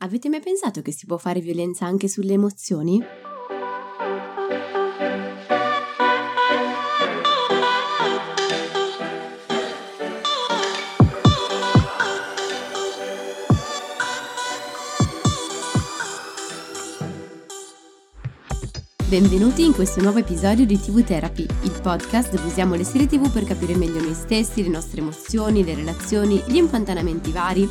Avete mai pensato che si può fare violenza anche sulle emozioni? Benvenuti in questo nuovo episodio di TV Therapy, il podcast dove usiamo le serie TV per capire meglio noi stessi, le nostre emozioni, le relazioni, gli impantanamenti vari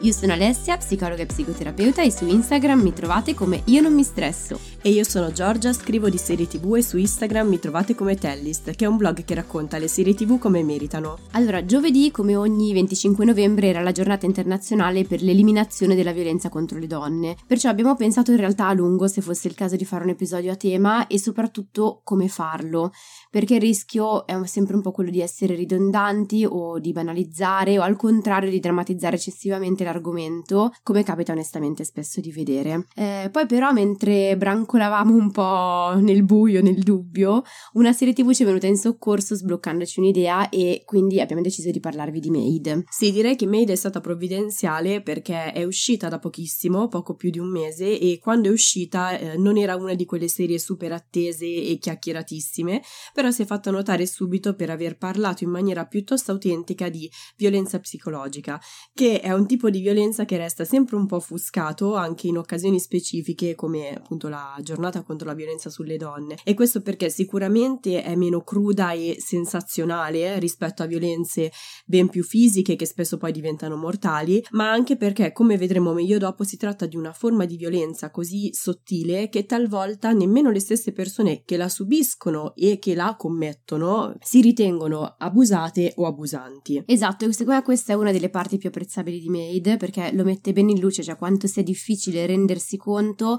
io sono Alessia, psicologa e psicoterapeuta e su Instagram mi trovate come Io non mi stresso. E io sono Giorgia, scrivo di serie tv e su Instagram mi trovate come Tellist, che è un blog che racconta le serie tv come meritano. Allora, giovedì, come ogni 25 novembre, era la giornata internazionale per l'eliminazione della violenza contro le donne. Perciò abbiamo pensato in realtà a lungo se fosse il caso di fare un episodio a tema e soprattutto come farlo, perché il rischio è sempre un po' quello di essere ridondanti o di banalizzare o al contrario di drammatizzare eccessivamente l'argomento, come capita onestamente spesso di vedere. Eh, poi però mentre brancolavamo un po' nel buio, nel dubbio, una serie tv ci è venuta in soccorso sbloccandoci un'idea e quindi abbiamo deciso di parlarvi di Made. Sì, direi che Made è stata provvidenziale perché è uscita da pochissimo, poco più di un mese, e quando è uscita eh, non era una di quelle serie super attese e chiacchieratissime, però si è fatta notare subito per aver parlato in maniera piuttosto autentica di violenza psicologica, che è un tipo di violenza che resta sempre un po' offuscato anche in occasioni specifiche come appunto la giornata contro la violenza sulle donne. E questo perché sicuramente è meno cruda e sensazionale rispetto a violenze ben più fisiche che spesso poi diventano mortali ma anche perché come vedremo meglio dopo si tratta di una forma di violenza così sottile che talvolta nemmeno le stesse persone che la subiscono e che la commettono si ritengono abusate o abusanti. Esatto, secondo me questa è una delle parti più apprezzabili di Made perché lo mette bene in luce, cioè quanto sia difficile rendersi conto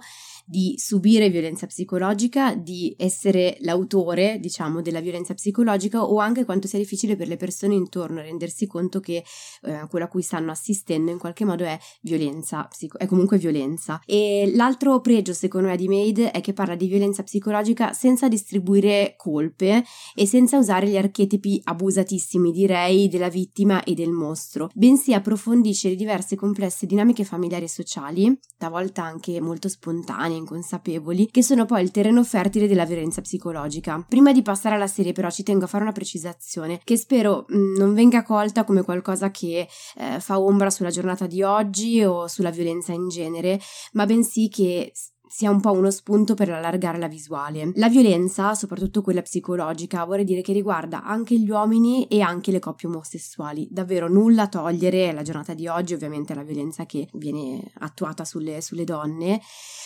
di subire violenza psicologica, di essere l'autore, diciamo, della violenza psicologica o anche quanto sia difficile per le persone intorno rendersi conto che eh, quello a cui stanno assistendo in qualche modo è violenza, psico- è comunque violenza. E l'altro pregio secondo me di Made è che parla di violenza psicologica senza distribuire colpe e senza usare gli archetipi abusatissimi, direi, della vittima e del mostro, bensì approfondisce le diverse complesse dinamiche familiari e sociali, talvolta anche molto spontanee inconsapevoli, che sono poi il terreno fertile della violenza psicologica. Prima di passare alla serie però ci tengo a fare una precisazione che spero mm, non venga colta come qualcosa che eh, fa ombra sulla giornata di oggi o sulla violenza in genere, ma bensì che sia un po' uno spunto per allargare la visuale. La violenza, soprattutto quella psicologica, vorrei dire che riguarda anche gli uomini e anche le coppie omosessuali. Davvero nulla a togliere la giornata di oggi, ovviamente la violenza che viene attuata sulle, sulle donne.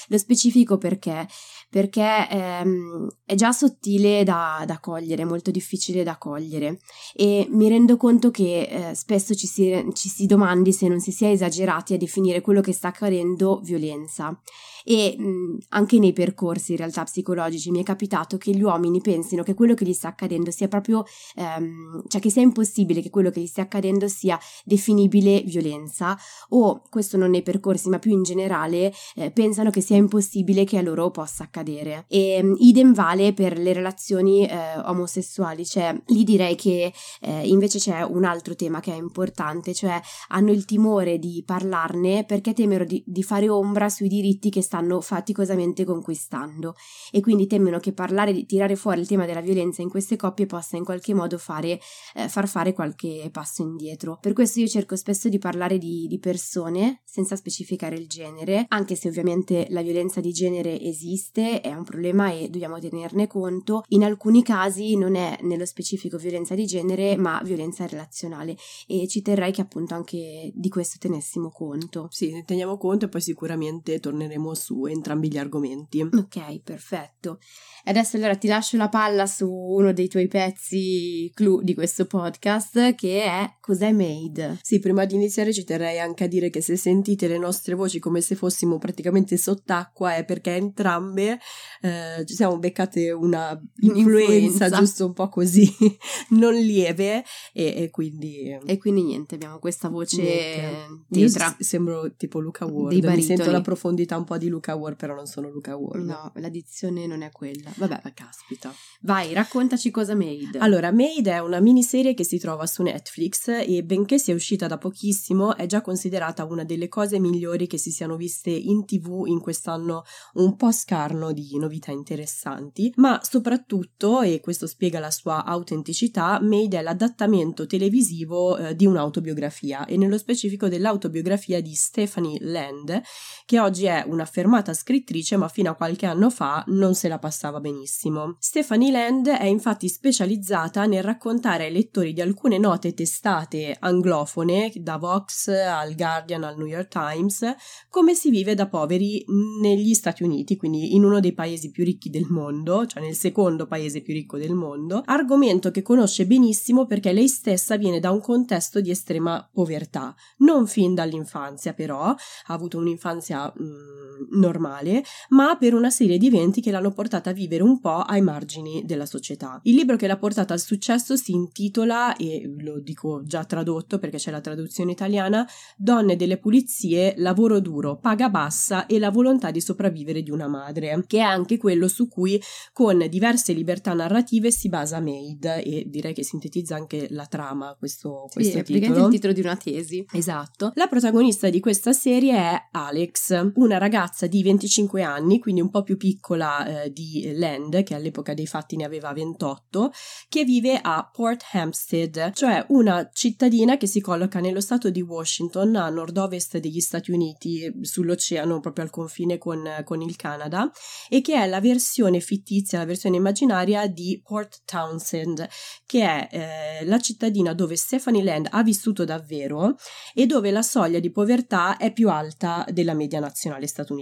Lo specifico perché? Perché ehm, è già sottile da, da, cogliere, molto difficile da cogliere e mi rendo conto che eh, spesso ci si, ci si domandi se non si sia esagerati a definire quello che sta accadendo violenza e mh, anche nei percorsi in realtà psicologici mi è capitato che gli uomini pensino che quello che gli sta accadendo sia proprio, ehm, cioè che sia impossibile che quello che gli stia accadendo sia definibile violenza o questo non nei percorsi ma più in generale eh, pensano che sia impossibile che a loro possa accadere. E um, idem vale per le relazioni eh, omosessuali, cioè lì direi che eh, invece c'è un altro tema che è importante, cioè hanno il timore di parlarne perché temono di, di fare ombra sui diritti che stanno faticosamente conquistando e quindi temono che parlare di tirare fuori il tema della violenza in queste coppie possa in qualche modo fare, eh, far fare qualche passo indietro. Per questo io cerco spesso di parlare di, di persone senza specificare il genere, anche se ovviamente la violenza di genere esiste, è un problema e dobbiamo tenerne conto. In alcuni casi non è nello specifico violenza di genere, ma violenza relazionale e ci terrei che appunto anche di questo tenessimo conto. Sì, ne teniamo conto e poi sicuramente torneremo su entrambi gli argomenti. Ok, perfetto. Adesso allora ti lascio la palla su uno dei tuoi pezzi clou di questo podcast che è Cos'è Made? Sì, prima di iniziare ci terrei anche a dire che se sentite le nostre voci come se fossimo praticamente sott'acqua è perché entrambe eh, ci siamo beccate una influenza, giusto un po' così non lieve e, e, quindi... E quindi niente, abbiamo questa voce tetra. Sembro tipo Luca Ward, mi sento la profondità un po' di Luca Ward però non sono Luca Ward. No, la dizione non è quella. Vabbè, Ma caspita. Vai, raccontaci cosa Made. Allora, Made è una miniserie che si trova su Netflix e benché sia uscita da pochissimo, è già considerata una delle cose migliori che si siano viste in tv in quest'anno un po' scarno di novità interessanti, ma soprattutto, e questo spiega la sua autenticità, Made è l'adattamento televisivo eh, di un'autobiografia e nello specifico dell'autobiografia di Stephanie Land, che oggi è un'affermata scrittrice ma fino a qualche anno fa non se la passava benissimo. Stephanie Land è infatti specializzata nel raccontare ai lettori di alcune note testate anglofone, da Vox al Guardian al New York Times, come si vive da poveri negli Stati Uniti, quindi in uno dei paesi più ricchi del mondo, cioè nel secondo paese più ricco del mondo, argomento che conosce benissimo perché lei stessa viene da un contesto di estrema povertà, non fin dall'infanzia però, ha avuto un'infanzia mh, mm, normale, ma per una serie di eventi che l'hanno portata a vivere un po' ai margini della società. Il libro che l'ha portata al successo si intitola, e lo dico già tradotto perché c'è la traduzione italiana, Donne delle pulizie, lavoro duro, paga bassa e la volontà di sopravvivere di una madre, che è anche quello su cui con diverse libertà narrative si basa Made e direi che sintetizza anche la trama questo, questo sì, titolo. È il titolo di una tesi. Esatto. La protagonista di questa serie è Alex, una ragazza di 25 anni, quindi un po' più piccola eh, di Land, che all'epoca dei fatti ne aveva 28, che vive a Port Hampstead, cioè una cittadina che si colloca nello stato di Washington a nord-ovest degli Stati Uniti, sull'oceano proprio al confine con, con il Canada, e che è la versione fittizia, la versione immaginaria di Port Townsend, che è eh, la cittadina dove Stephanie Land ha vissuto davvero e dove la soglia di povertà è più alta della media nazionale statunitense,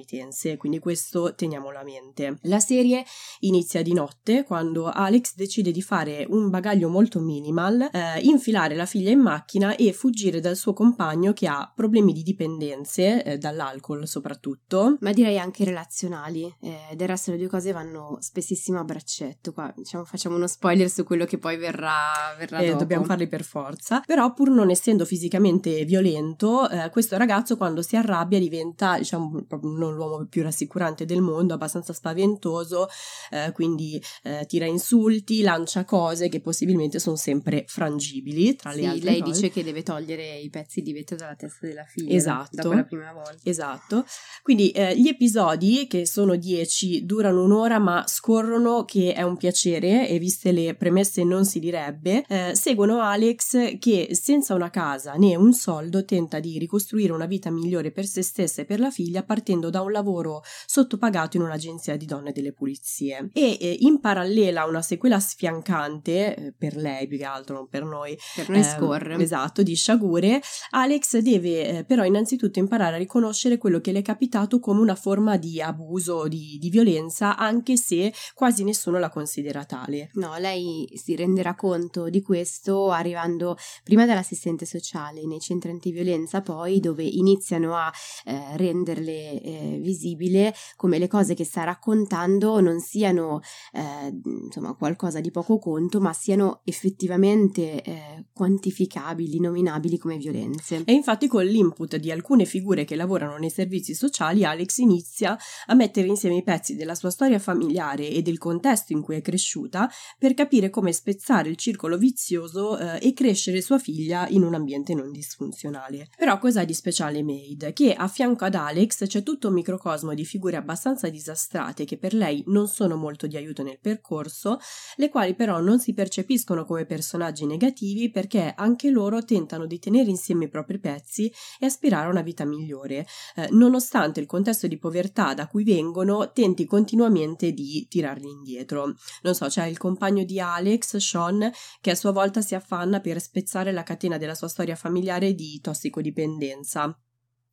quindi questo teniamolo a mente. La serie inizia di notte quando Alex decide di fare un bagaglio molto minimal, eh, infilare la figlia in macchina e fuggire dal suo compagno che ha problemi di dipendenze, eh, dall'alcol soprattutto. Ma direi anche relazionali, eh, del resto le due cose vanno spessissimo a braccetto, qua diciamo facciamo uno spoiler su quello che poi verrà, verrà eh, dobbiamo farli per forza, però pur non essendo fisicamente violento, eh, questo ragazzo quando si arrabbia diventa diciamo non l'uomo più rassicurante del mondo, abbastanza spaventoso, eh, quindi eh, tira insulti, lancia cose che possibilmente sono sempre frangibili tra le sì, altre lei cose. dice che deve togliere i pezzi di vetro dalla testa della figlia Esatto. la prima volta. Esatto. Quindi eh, gli episodi, che sono 10, durano un'ora ma scorrono che è un piacere e viste le premesse non si direbbe, eh, seguono Alex che senza una casa né un soldo tenta di ricostruire una vita migliore per se stessa e per la figlia partendo da un lavoro sottopagato in un'agenzia di donne delle pulizie. E eh, in parallela a una sequela sfiancante, eh, per lei più che altro, non per noi, Per noi ehm, scorre. Esatto, di sciagure, Alex deve eh, però innanzitutto imparare a riconoscere quello che le è capitato come una forma di abuso, di, di violenza, anche se quasi nessuno la considera tale. No, lei si renderà conto di questo arrivando prima dall'assistente sociale nei centri antiviolenza, poi dove iniziano a eh, renderle eh, visibile come le cose che sta raccontando non siano eh, insomma qualcosa di poco conto, ma siano effettivamente eh, quantificabili, nominabili come violenze. E infatti con l'input di alcune figure che lavorano nei servizi sociali, Alex inizia a mettere insieme i pezzi della sua storia familiare e del contesto in cui è cresciuta per capire come spezzare il circolo vizioso eh, e crescere sua figlia in un ambiente non disfunzionale. Però cos'ha di speciale Maid? Che a fianco ad Alex c'è tutto un microcosmo di figure abbastanza disastrate che per lei non sono molto di aiuto nel percorso, le quali però non si percepiscono come personaggi negativi perché anche loro tentano di tenere insieme i propri pezzi e aspirare a una vita migliore, eh, nonostante il contesto di povertà da cui vengono tenti continuamente di tirarli indietro. Non so, c'è il compagno di Alex, Sean, che a sua volta si affanna per spezzare la catena della sua storia familiare di tossicodipendenza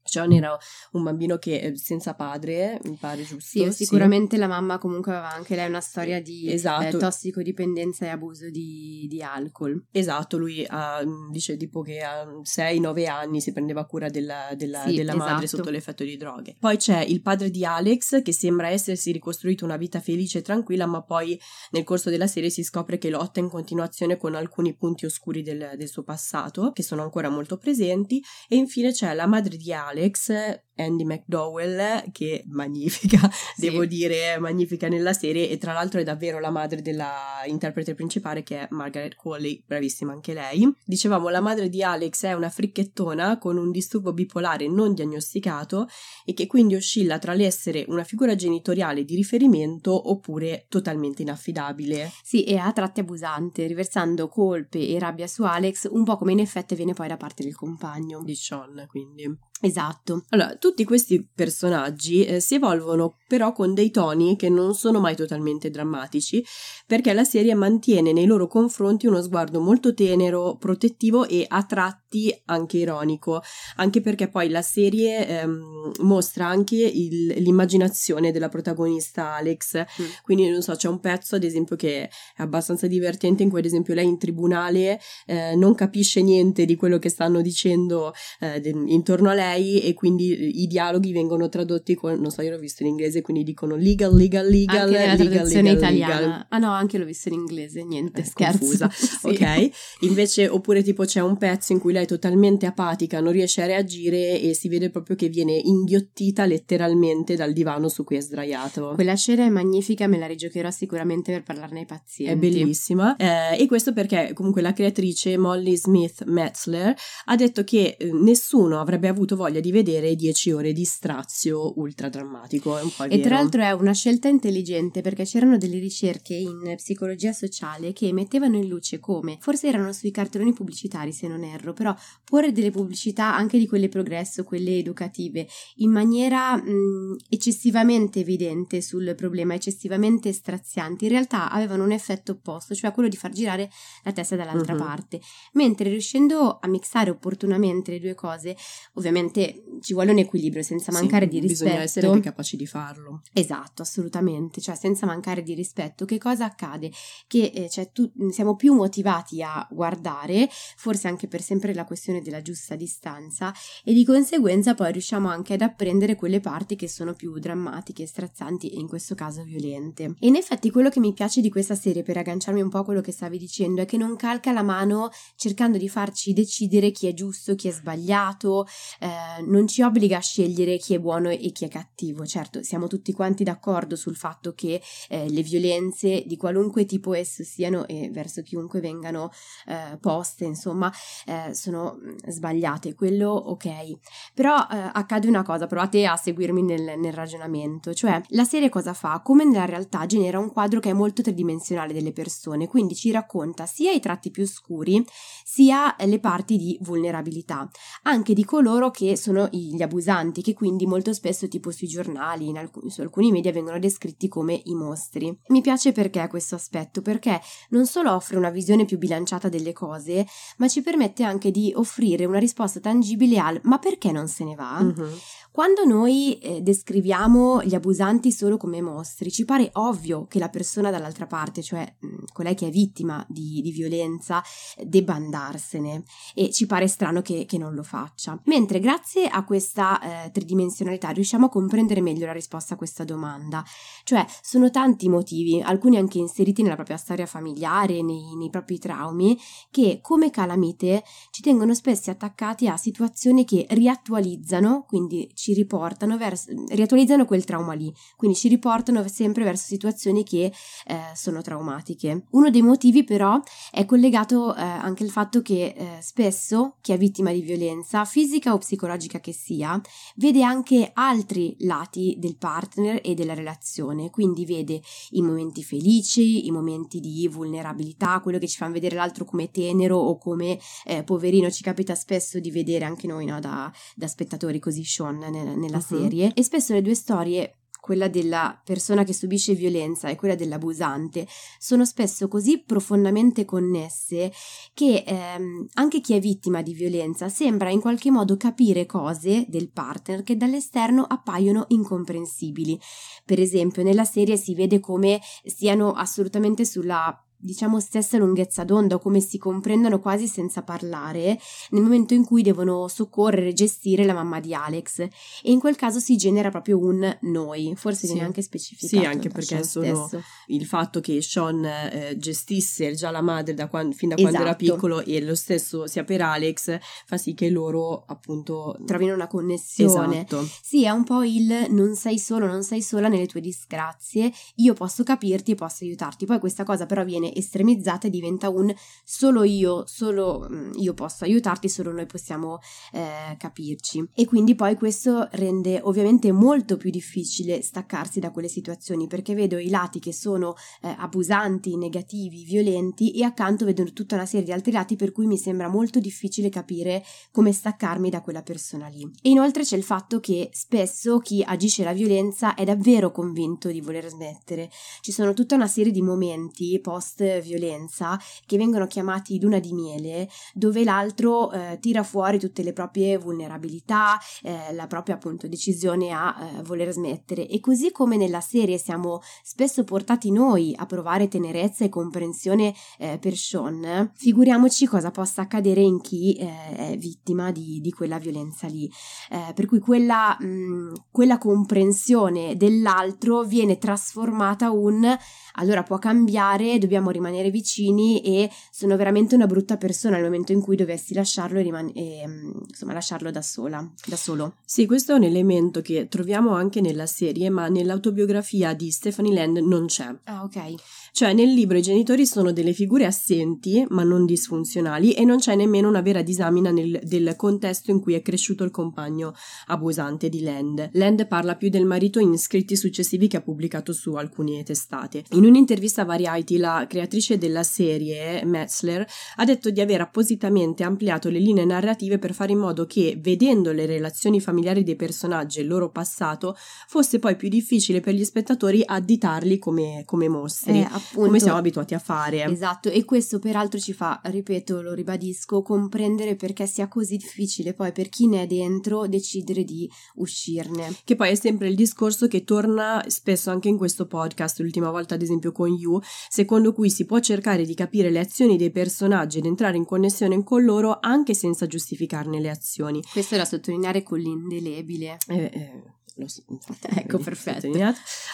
Sean era un bambino che eh, senza padre, mi pare giusto. Sì, sicuramente sì. la mamma comunque aveva anche lei una storia di esatto. eh, tossicodipendenza e abuso di, di, alcol. Esatto, lui ha, dice tipo che a 6-9 anni si prendeva cura della, della, sì, della esatto. madre sotto l'effetto di droghe. Poi c'è il padre di Alex che sembra essersi ricostruito una vita felice e tranquilla, ma poi nel corso della serie si scopre che lotta in continuazione con alcuni punti oscuri del, del suo passato, che sono ancora molto presenti. E infine c'è la madre di Alex Alex Andy McDowell, che magnifica, sì. devo dire, magnifica nella serie e tra l'altro è davvero la madre della interprete principale che è Margaret Qualley, bravissima anche lei. Dicevamo, la madre di Alex è una fricchettona con un disturbo bipolare non diagnosticato e che quindi oscilla tra l'essere una figura genitoriale di riferimento oppure totalmente inaffidabile. Sì, e a tratti abusante, riversando colpe e rabbia su Alex, un po' come in effetti viene poi da parte del compagno. Di Sean, quindi. Esatto. Allora, tutti questi personaggi eh, si evolvono però con dei toni che non sono mai totalmente drammatici, perché la serie mantiene nei loro confronti uno sguardo molto tenero, protettivo e a tratti anche ironico, anche perché poi la serie ehm, mostra anche il, l'immaginazione della protagonista Alex, mm. quindi non so, c'è un pezzo ad esempio che è abbastanza divertente in cui ad esempio lei in tribunale eh, non capisce niente di quello che stanno dicendo eh, intorno a lei e quindi i dialoghi vengono tradotti con, non so, io l'ho visto in inglese, quindi dicono legal, legal, legal, anche legal, traduzione legal, italiana. Legal. Ah no, anche l'ho visto in inglese, niente, eh, scherzo. Sì. Ok, invece oppure tipo c'è un pezzo in cui lei è totalmente apatica, non riesce a reagire e si vede proprio che viene inghiottita letteralmente dal divano su cui è sdraiato. Quella scena è magnifica, me la rigiocherò sicuramente per parlarne ai pazienti. È bellissima eh, e questo perché comunque la creatrice Molly Smith Metzler ha detto che eh, nessuno avrebbe avuto voglia di vedere 10 ore di strazio ultra drammatico. È un po' e tra l'altro è una scelta intelligente perché c'erano delle ricerche in psicologia sociale che mettevano in luce come, forse erano sui cartelloni pubblicitari se non erro, però porre delle pubblicità anche di quelle progresso, quelle educative, in maniera mh, eccessivamente evidente sul problema, eccessivamente strazianti, in realtà avevano un effetto opposto, cioè quello di far girare la testa dall'altra uh-huh. parte. Mentre riuscendo a mixare opportunamente le due cose, ovviamente ovviamente ci vuole un equilibrio senza mancare sì, di rispetto. Bisogna essere anche capaci di farlo. Esatto, assolutamente, cioè senza mancare di rispetto. Che cosa accade? Che eh, cioè, tu, siamo più motivati a guardare, forse anche per sempre la questione della giusta distanza e di conseguenza poi riusciamo anche ad apprendere quelle parti che sono più drammatiche, strazzanti e in questo caso violente. E in effetti quello che mi piace di questa serie, per agganciarmi un po' a quello che stavi dicendo, è che non calca la mano cercando di farci decidere chi è giusto, chi è sbagliato, eh, non ci obbliga a scegliere chi è buono e chi è cattivo. Certo, siamo tutti quanti d'accordo sul fatto che eh, le violenze di qualunque tipo esso siano e verso chiunque vengano eh, poste, insomma, eh, sono mm, sbagliate. Quello ok. Però eh, accade una cosa, provate a seguirmi nel, nel ragionamento, cioè la serie cosa fa? Come nella realtà genera un quadro che è molto tridimensionale delle persone, quindi ci racconta sia i tratti più scuri, sia le parti di vulnerabilità, anche di coloro che sono gli abusanti, che quindi molto spesso tipo sui giornali, alcuni, su alcuni media vengono descritti come i mostri. Mi piace perché questo aspetto, perché non solo offre una visione più bilanciata delle cose, ma ci permette anche di offrire una risposta tangibile al ma perché non se ne va? Mm-hmm. Quando noi eh, descriviamo gli abusanti solo come mostri, ci pare ovvio che la persona dall'altra parte, cioè mh, colei che è vittima di, di, violenza, debba andarsene e ci pare strano che, che non lo faccia. Mentre grazie a questa eh, tridimensionalità riusciamo a comprendere meglio la risposta a questa domanda. Cioè sono tanti motivi, alcuni anche inseriti nella propria storia familiare, nei, nei propri traumi, che come calamite ci tengono spesso attaccati a situazioni che riattualizzano, quindi ci riportano verso, riattualizzano quel trauma lì, quindi ci riportano sempre verso situazioni che eh, sono traumatiche. Uno dei motivi però è collegato eh, anche al fatto che eh, spesso chi è vittima di violenza, fisica o psicologica che sia, vede anche altri lati del partner e della relazione, quindi vede i momenti felici, i momenti di vulnerabilità, quello che ci fa vedere l'altro come tenero o come eh, poverino, ci capita spesso di vedere anche noi no, da, da spettatori così Sean nella, nella uh-huh. serie e spesso le due storie quella della persona che subisce violenza e quella dell'abusante, sono spesso così profondamente connesse che ehm, anche chi è vittima di violenza sembra in qualche modo capire cose del partner che dall'esterno appaiono incomprensibili. Per esempio, nella serie si vede come siano assolutamente sulla diciamo stessa lunghezza d'onda o come si comprendono quasi senza parlare nel momento in cui devono soccorrere e gestire la mamma di Alex e in quel caso si genera proprio un noi forse sì. viene anche specificato sì anche perché sono il fatto che Sean eh, gestisse già la madre da quando, fin da quando esatto. era piccolo e lo stesso sia per Alex fa sì che loro appunto trovino una connessione esatto. sì è un po' il non sei solo non sei sola nelle tue disgrazie io posso capirti e posso aiutarti poi questa cosa però viene estremizzata e diventa un solo io, solo mm, io posso aiutarti, solo noi possiamo eh, capirci. E quindi poi questo rende ovviamente molto più difficile staccarsi da quelle situazioni perché vedo i lati che sono eh, abusanti, negativi, violenti e accanto vedo tutta una serie di altri lati per cui mi sembra molto difficile capire come staccarmi da quella persona lì. E inoltre c'è il fatto che spesso chi agisce la violenza è davvero convinto di voler smettere. Ci sono tutta una serie di momenti post violenza che vengono chiamati luna di miele, dove l'altro eh, tira fuori tutte le proprie vulnerabilità, eh, la propria appunto decisione a eh, voler smettere. E così come nella serie siamo spesso portati noi a provare tenerezza e comprensione eh, per Sean, figuriamoci cosa possa accadere in chi eh, è vittima di, di, quella violenza lì. Eh, per cui quella, mh, quella comprensione dell'altro viene trasformata un allora può cambiare, dobbiamo rimanere vicini e sono veramente una brutta persona nel momento in cui dovessi lasciarlo e, riman- e insomma lasciarlo da sola, da solo. Sì, questo è un elemento che troviamo anche nella serie, ma nell'autobiografia di Stephanie Land non c'è. Ah, ok. Cioè, nel libro i genitori sono delle figure assenti, ma non disfunzionali, e non c'è nemmeno una vera disamina nel, del contesto in cui è cresciuto il compagno abusante di Land. Land parla più del marito in scritti successivi che ha pubblicato su alcune testate. In un'intervista a Variety, la creatrice della serie, Metzler, ha detto di aver appositamente ampliato le linee narrative per fare in modo che, vedendo le relazioni familiari dei personaggi e il loro passato, fosse poi più difficile per gli spettatori additarli come, come mostri, eh, appunto, come siamo abituati a fare. Esatto, e questo peraltro ci fa, ripeto, lo ribadisco, comprendere perché sia così difficile poi per chi ne è dentro decidere di uscirne. Che poi è sempre il discorso che torna spesso anche in questo podcast, l'ultima volta ad esempio con You, secondo cui si può cercare di capire le azioni dei personaggi ed entrare in connessione con loro anche senza giustificarne le azioni. Questo è da sottolineare con l'indelebile. Eh, eh, lo infatti, ecco, perfetto.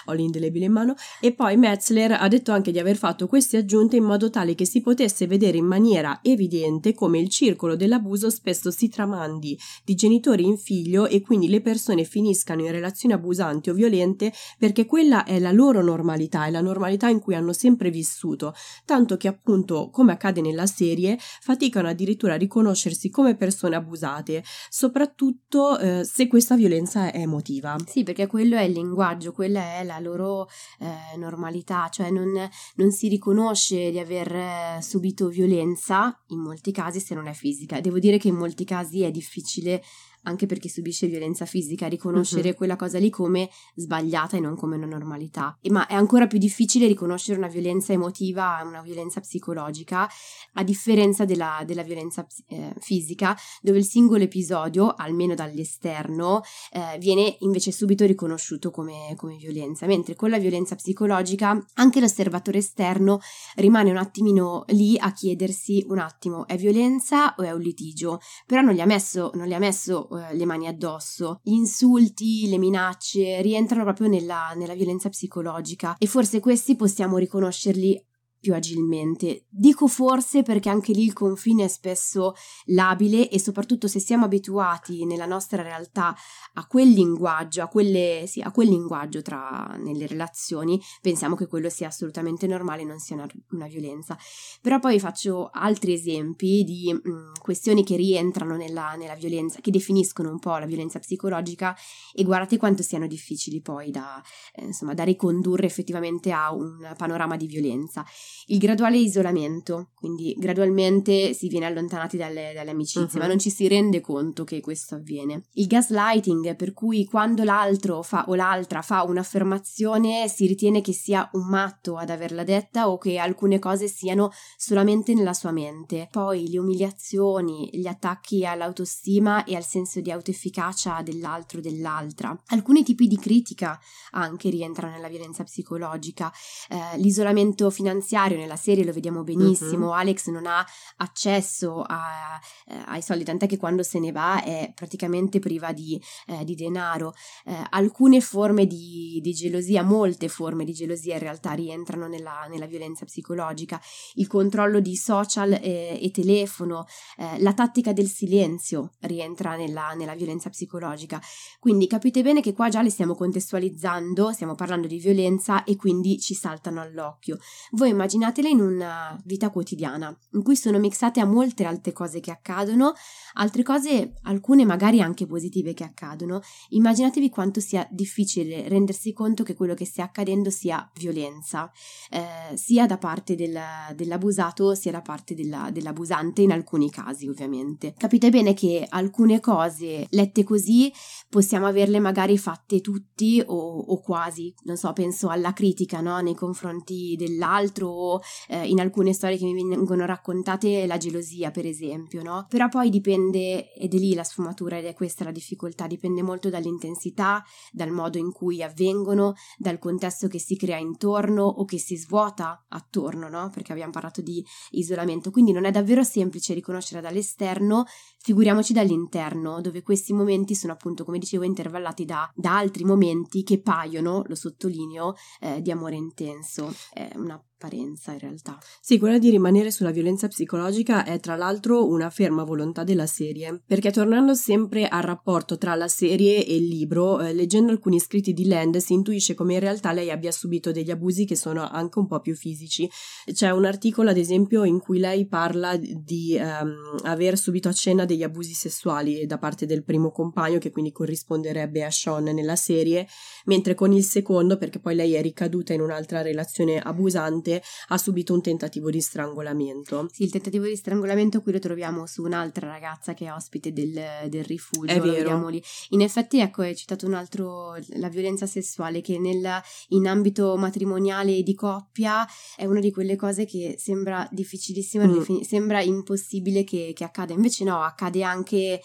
Ho l'indelebile in mano. E poi Metzler ha detto anche di aver fatto queste aggiunte in modo tale che si potesse vedere in maniera evidente come il circolo dell'abuso spesso si tramandi di genitori in figlio e quindi le persone finiscano in relazioni abusanti o violente perché quella è la loro normalità, è la normalità in cui hanno sempre vissuto, tanto che appunto, come accade nella serie, faticano addirittura a riconoscersi come persone abusate, soprattutto eh, se questa violenza è emotiva. Sì, perché quello è il linguaggio, quella è la loro eh, normalità, cioè non, non, si riconosce di aver eh, subito violenza, in molti casi se non è fisica. Devo dire che in molti casi è difficile anche per chi subisce violenza fisica, riconoscere uh-huh. quella cosa lì come sbagliata e non come una normalità. E, ma è ancora più difficile riconoscere una violenza emotiva e una violenza psicologica, a differenza della, della violenza eh, fisica, dove il singolo episodio, almeno dall'esterno, eh, viene invece subito riconosciuto come, come violenza, mentre con la violenza psicologica anche l'osservatore esterno rimane un attimino lì a chiedersi un attimo, è violenza o è un litigio? Però non gli ha messo, non gli ha messo eh, le mani addosso. Gli insulti, le minacce rientrano proprio nella, nella violenza psicologica e forse questi possiamo riconoscerli più agilmente. Dico forse perché anche lì il confine è spesso labile e soprattutto se siamo abituati nella nostra realtà a quel linguaggio, a, quelle, sì, a quel linguaggio tra, nelle relazioni, pensiamo che quello sia assolutamente normale e non sia una, una, violenza. Però poi faccio altri esempi di mh, questioni che rientrano nella, nella, violenza, che definiscono un po' la violenza psicologica e guardate quanto siano difficili poi da, eh, insomma, da ricondurre effettivamente a un panorama di violenza. Il graduale isolamento, quindi gradualmente si viene allontanati dalle, dalle amicizie, uh-huh. ma non ci si rende conto che questo avviene. Il gaslighting, per cui quando l'altro fa o l'altra fa un'affermazione si ritiene che sia un matto ad averla detta o che alcune cose siano solamente nella sua mente. Poi le umiliazioni, gli attacchi all'autostima e al senso di autoefficacia dell'altro o dell'altra. Alcuni tipi di critica anche rientrano nella violenza psicologica. Eh, l'isolamento finanziario nella serie lo vediamo benissimo, uh-huh. Alex non ha accesso a, eh, ai soldi, tant'è che quando se ne va è praticamente priva di, eh, di denaro. Eh, alcune forme di, di, gelosia, molte forme di gelosia in realtà rientrano nella, nella violenza psicologica. Il controllo di social e, e telefono, eh, la tattica del silenzio rientra nella, nella violenza psicologica. Quindi capite bene che qua già le stiamo contestualizzando, stiamo parlando di violenza e quindi ci saltano all'occhio. Voi immaginatele in una vita quotidiana, in cui sono mixate a molte altre cose che accadono, altre cose, alcune magari anche positive che accadono. Immaginatevi quanto sia difficile rendersi conto che quello che stia accadendo sia violenza, eh, sia da parte del, dell'abusato sia da parte della, dell'abusante in alcuni casi ovviamente. Capite bene che alcune cose lette così possiamo averle magari fatte tutti o, o quasi, non so, penso alla critica no? nei confronti dell'altro eh, in alcune storie che mi vengono raccontate la gelosia per esempio, no? Però poi dipende, ed è lì la sfumatura ed è questa la difficoltà, dipende molto dall'intensità, dal modo in cui avvengono, dal contesto che si crea intorno o che si svuota attorno, no? Perché abbiamo parlato di isolamento, quindi non è davvero semplice riconoscere dall'esterno, figuriamoci dall'interno, dove questi momenti sono appunto, come dicevo, intervallati da, da altri momenti che paiono, lo sottolineo, eh, di amore intenso. È una apparenza in realtà. Sì, quella di rimanere sulla violenza psicologica è tra l'altro una ferma volontà della serie, perché tornando sempre al rapporto tra la serie e il libro, eh, leggendo alcuni scritti di Land si intuisce come in realtà lei abbia subito degli abusi che sono anche un po' più fisici. C'è un articolo ad esempio in cui lei parla di um, aver subito a cena degli abusi sessuali da parte del primo compagno che quindi corrisponderebbe a Sean nella serie, mentre con il secondo, perché poi lei è ricaduta in un'altra relazione abusante, paziente ha subito un tentativo di strangolamento. Sì, il tentativo di strangolamento qui lo troviamo su un'altra ragazza che è ospite del, del rifugio. È vero. In effetti, ecco, hai citato un altro, la violenza sessuale che nel, in ambito matrimoniale e di coppia è una di quelle cose che sembra difficilissima, mm. sembra impossibile che, che, accada. Invece no, accade anche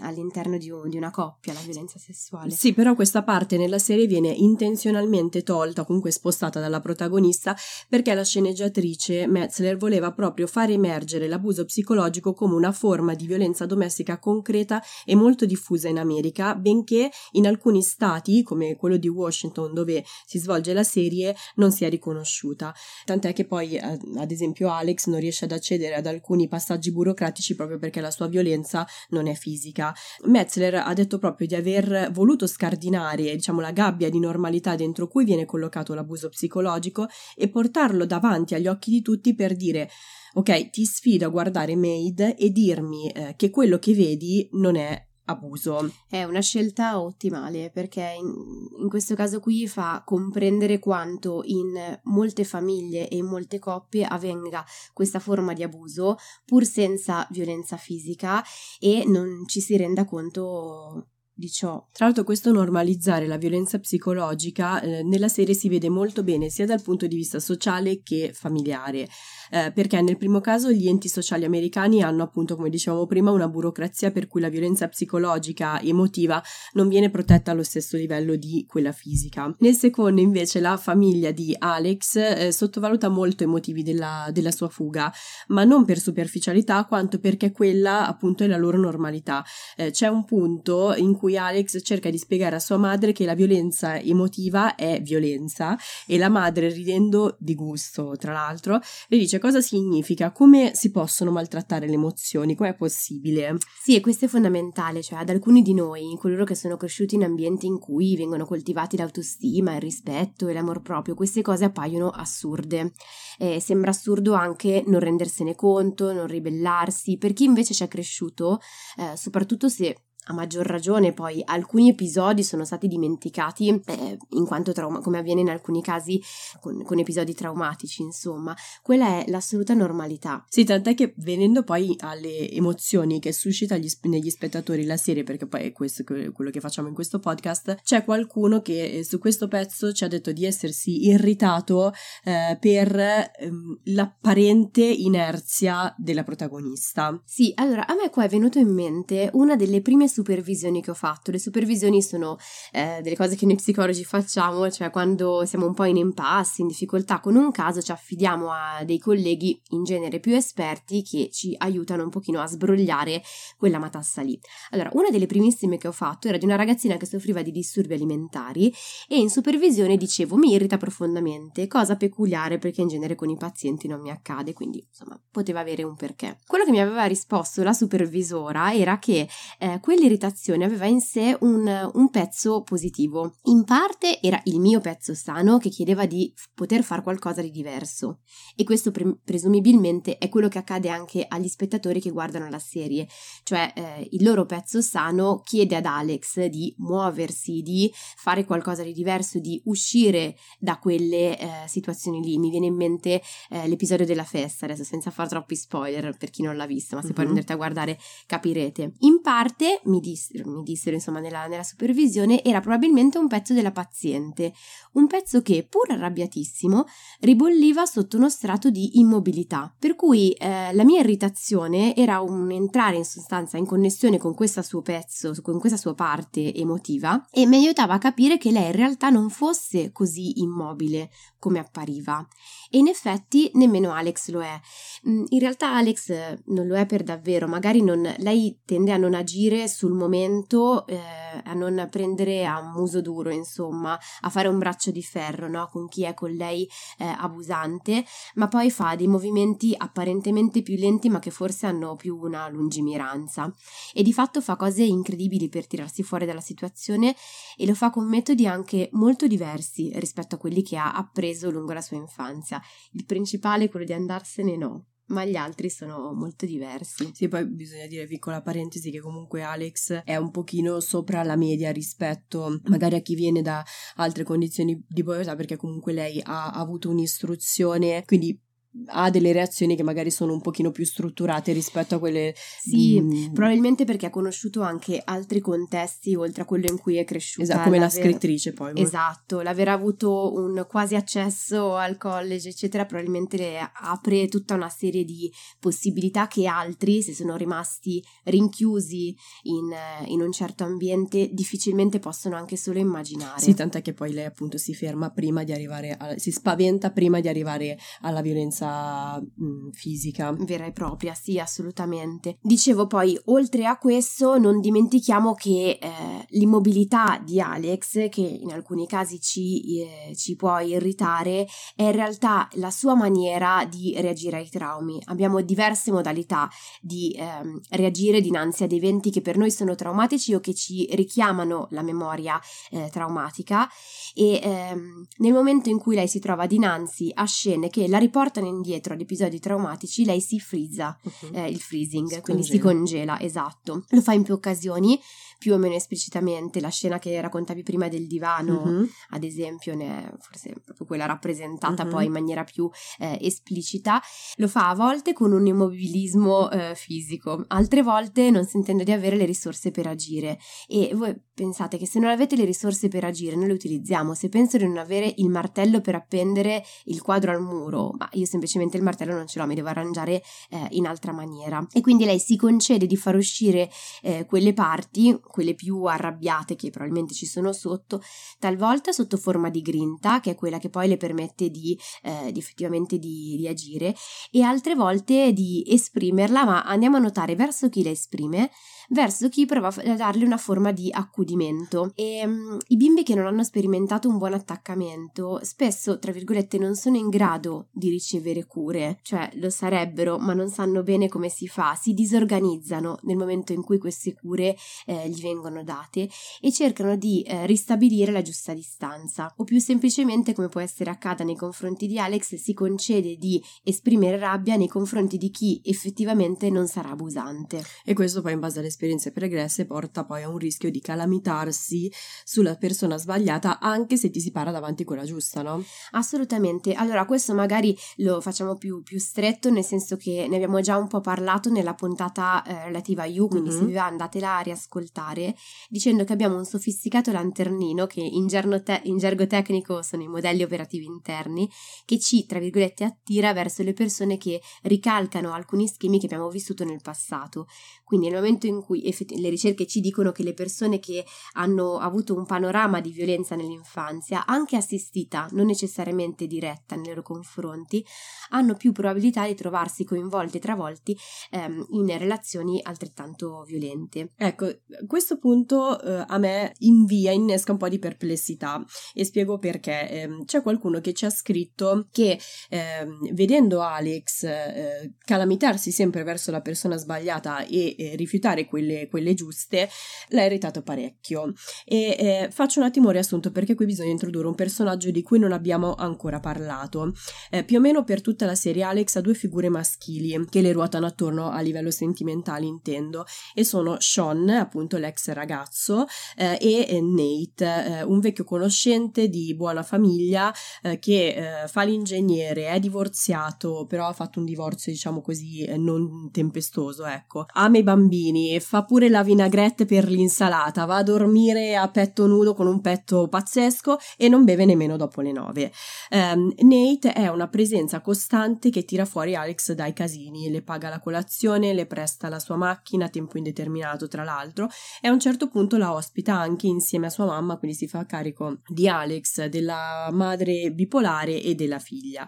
all'interno di, di una coppia la violenza sessuale. Sì, però questa parte nella serie viene intenzionalmente tolta, comunque spostata dalla protagonista, perché perché la sceneggiatrice Metzler voleva proprio far emergere l'abuso psicologico come una forma di violenza domestica concreta e molto diffusa in America, benché in alcuni stati, come quello di Washington dove si svolge la serie, non sia riconosciuta. Tant'è che poi, eh, ad esempio, Alex non riesce ad accedere ad alcuni passaggi burocratici proprio perché la sua violenza non è fisica. Metzler ha detto proprio di aver voluto scardinare, diciamo, la gabbia di normalità dentro cui viene collocato l'abuso psicologico e portarlo metterlo davanti agli occhi di tutti per dire ok, ti sfido a guardare Made e dirmi eh, che quello che vedi non è abuso. È una scelta ottimale perché in, in, questo caso qui fa comprendere quanto in molte famiglie e in molte coppie avvenga questa forma di abuso pur senza violenza fisica e non ci si renda conto di ciò. Tra l'altro questo normalizzare la violenza psicologica eh, nella serie si vede molto bene sia dal punto di vista sociale che familiare eh, perché nel primo caso gli enti sociali americani hanno appunto, come dicevamo prima, una burocrazia per cui la violenza psicologica emotiva non viene protetta allo stesso livello di quella fisica. Nel secondo invece la famiglia di Alex eh, sottovaluta molto i motivi della, della sua fuga, ma non per superficialità quanto perché quella appunto è la loro normalità. Eh, c'è un punto in cui Alex cerca di spiegare a sua madre che la violenza emotiva è violenza e la madre ridendo di gusto tra l'altro le dice cosa significa, come si possono maltrattare le emozioni, com'è possibile? Sì, e questo è fondamentale, cioè ad alcuni di noi, coloro che sono cresciuti in ambienti in cui vengono coltivati l'autostima, il rispetto e l'amor proprio, queste cose appaiono assurde. Eh, sembra assurdo anche non rendersene conto, non ribellarsi, per chi invece ci è cresciuto, eh, soprattutto se a maggior ragione poi alcuni episodi sono stati dimenticati eh, in quanto trauma, come avviene in alcuni casi con, con, episodi traumatici, insomma, quella è l'assoluta normalità. Sì, tant'è che venendo poi alle emozioni che suscita gli, negli spettatori la serie, perché poi è questo quello che facciamo in questo podcast, c'è qualcuno che eh, su questo pezzo ci ha detto di essersi irritato eh, per ehm, l'apparente inerzia della protagonista. Sì, allora a me qua è venuto in mente una delle prime supervisioni che ho fatto. Le supervisioni sono eh, delle cose che noi psicologi facciamo, cioè quando siamo un po' in impasse, in difficoltà con un caso, ci affidiamo a dei colleghi in genere più esperti che ci aiutano un pochino a sbrogliare quella matassa lì. Allora, una delle primissime che ho fatto era di una ragazzina che soffriva di disturbi alimentari e in supervisione dicevo mi irrita profondamente, cosa peculiare perché in genere con i pazienti non mi accade, quindi insomma poteva avere un perché. Quello che mi aveva risposto la supervisora era che eh, quell'irritazione aveva in sé un, un pezzo positivo. In parte era il mio pezzo sano che chiedeva di poter fare qualcosa di diverso e questo pre- presumibilmente è quello che accade anche agli spettatori che guardano la serie, cioè eh, il loro pezzo sano chiede ad Alex di muoversi, di fare qualcosa di diverso, di uscire da quelle eh, situazioni lì. Mi viene in mente eh, l'episodio della festa, adesso senza fare troppi spoiler per chi non l'ha visto, ma se uh-huh. poi andrete a guardare capirete. In parte mi dissero, mi dissero insomma nella, nella supervisione, era probabilmente un pezzo della paziente, un pezzo che, pur arrabbiatissimo, ribolliva sotto uno strato di immobilità, per cui eh, la mia irritazione era un entrare in sostanza in connessione con questo suo pezzo, con questa sua parte emotiva e mi aiutava a capire che lei in realtà non fosse così immobile come appariva. E in effetti nemmeno Alex lo è. Mm, in realtà Alex non lo è per davvero, magari non, lei tende a non agire sul momento, eh, a non prendere a muso duro, insomma, a fare un braccio di ferro no? con chi è con lei eh, abusante, ma poi fa dei movimenti apparentemente più lenti ma che forse hanno più una lungimiranza e di fatto fa cose incredibili per tirarsi fuori dalla situazione e lo fa con metodi anche molto diversi rispetto a quelli che ha appreso lungo la sua infanzia. Il principale quello di andarsene no ma gli altri sono molto diversi. Sì, poi bisogna dire, piccola parentesi, che comunque Alex è un pochino sopra la media rispetto magari a chi viene da altre condizioni di povertà, perché comunque lei ha avuto un'istruzione, quindi ha delle reazioni che magari sono un pochino più strutturate rispetto a quelle sì, mh... probabilmente perché ha conosciuto anche altri contesti oltre a quello in cui è cresciuta esatto, come l'aver... la scrittrice poi esatto, l'aver avuto un quasi accesso al college eccetera probabilmente le apre tutta una serie di possibilità che altri se sono rimasti rinchiusi in, in un certo ambiente difficilmente possono anche solo immaginare. Sì, tant'è che poi lei appunto si ferma prima di arrivare a... si spaventa prima di arrivare alla violenza violenza mh, fisica. Vera e propria, sì, assolutamente. Dicevo poi, oltre a questo, non dimentichiamo che eh, l'immobilità di Alex, che in alcuni casi ci, eh, ci può irritare, è in realtà la sua maniera di reagire ai traumi. Abbiamo diverse modalità di eh, reagire dinanzi ad eventi che per noi sono traumatici o che ci richiamano la memoria eh, traumatica e ehm, nel momento in cui lei si trova dinanzi a scene che la riportano indietro ad episodi traumatici, lei si frizza, uh-huh. eh, il freezing, si quindi congela. si congela, esatto. Lo fa in più occasioni, più o meno esplicitamente. La scena che raccontavi prima del divano, uh-huh. ad esempio, ne è forse proprio quella rappresentata uh-huh. poi in maniera più eh, esplicita. Lo fa a volte con un immobilismo eh, fisico, altre volte non sentendo di avere le risorse per agire. E voi pensate che se non avete le risorse per agire, noi le utilizziamo. Se penso di non avere il martello per appendere il quadro al muro, ma io semplicemente il martello non ce l'ho, mi devo arrangiare eh, in altra maniera. E quindi lei si concede di far uscire eh, quelle parti, quelle più arrabbiate che probabilmente ci sono sotto, talvolta sotto forma di grinta, che è quella che poi le permette di, eh, di effettivamente di, di agire, e altre volte di esprimerla, ma andiamo a notare verso chi la esprime, verso chi prova a darle una forma di accudimento. E um, i bimbi che non hanno sperimentato un buon attaccamento spesso, tra virgolette, non sono in grado di ricevere cure, cioè lo sarebbero, ma non sanno bene come si fa, si disorganizzano nel momento in cui queste cure eh, gli vengono date e cercano di eh, ristabilire la giusta distanza. O più semplicemente, come può essere accada nei confronti di Alex, si concede di esprimere rabbia nei confronti di chi effettivamente non sarà abusante. E questo poi in base alle esperienze pregresse porta poi a un rischio di calamitarsi sulla persona sbagliata anche se ti si para davanti quella giusta, no? Assolutamente. Allora, questo magari lo facciamo più, più stretto, nel senso che ne abbiamo già un po' parlato nella puntata eh, relativa a You, quindi mm-hmm. se vi va andate là a riascoltare, dicendo che abbiamo un sofisticato lanternino, che in, te- in gergo tecnico sono i modelli operativi interni, che ci, tra virgolette, attira verso le persone che ricalcano alcuni schemi che abbiamo vissuto nel passato. Quindi nel momento in cui effetti, le ricerche ci dicono che le persone che hanno avuto un panorama di violenza nell'infanzia, anche assistita, non necessariamente diretta nei loro confronti, hanno più probabilità di trovarsi coinvolti e travolti ehm, in relazioni altrettanto violente. Ecco, questo punto eh, a me invia, innesca un po' di perplessità e spiego perché. Eh, c'è qualcuno che ci ha scritto che eh, vedendo Alex eh, calamitarsi sempre verso la persona sbagliata e rifiutare quelle, quelle, giuste, l'ha irritato parecchio. E eh, faccio un attimo riassunto perché qui bisogna introdurre un personaggio di cui non abbiamo ancora parlato. Eh, più o meno per tutta la serie Alex ha due figure maschili che le ruotano attorno a livello sentimentale, intendo, e sono Sean, appunto l'ex ragazzo, eh, e Nate, eh, un vecchio conoscente di buona famiglia eh, che eh, fa l'ingegnere, è divorziato, però ha fatto un divorzio, diciamo così, non tempestoso, ecco. Ama i bambini, fa pure la vinaigrette per l'insalata, va a dormire a petto nudo con un petto pazzesco e non beve nemmeno dopo le nove. Um, Nate è una presenza costante che tira fuori Alex dai casini, le paga la colazione, le presta la sua macchina a tempo indeterminato tra l'altro e a un certo punto la ospita anche insieme a sua mamma, quindi si fa carico di Alex, della madre bipolare e della figlia.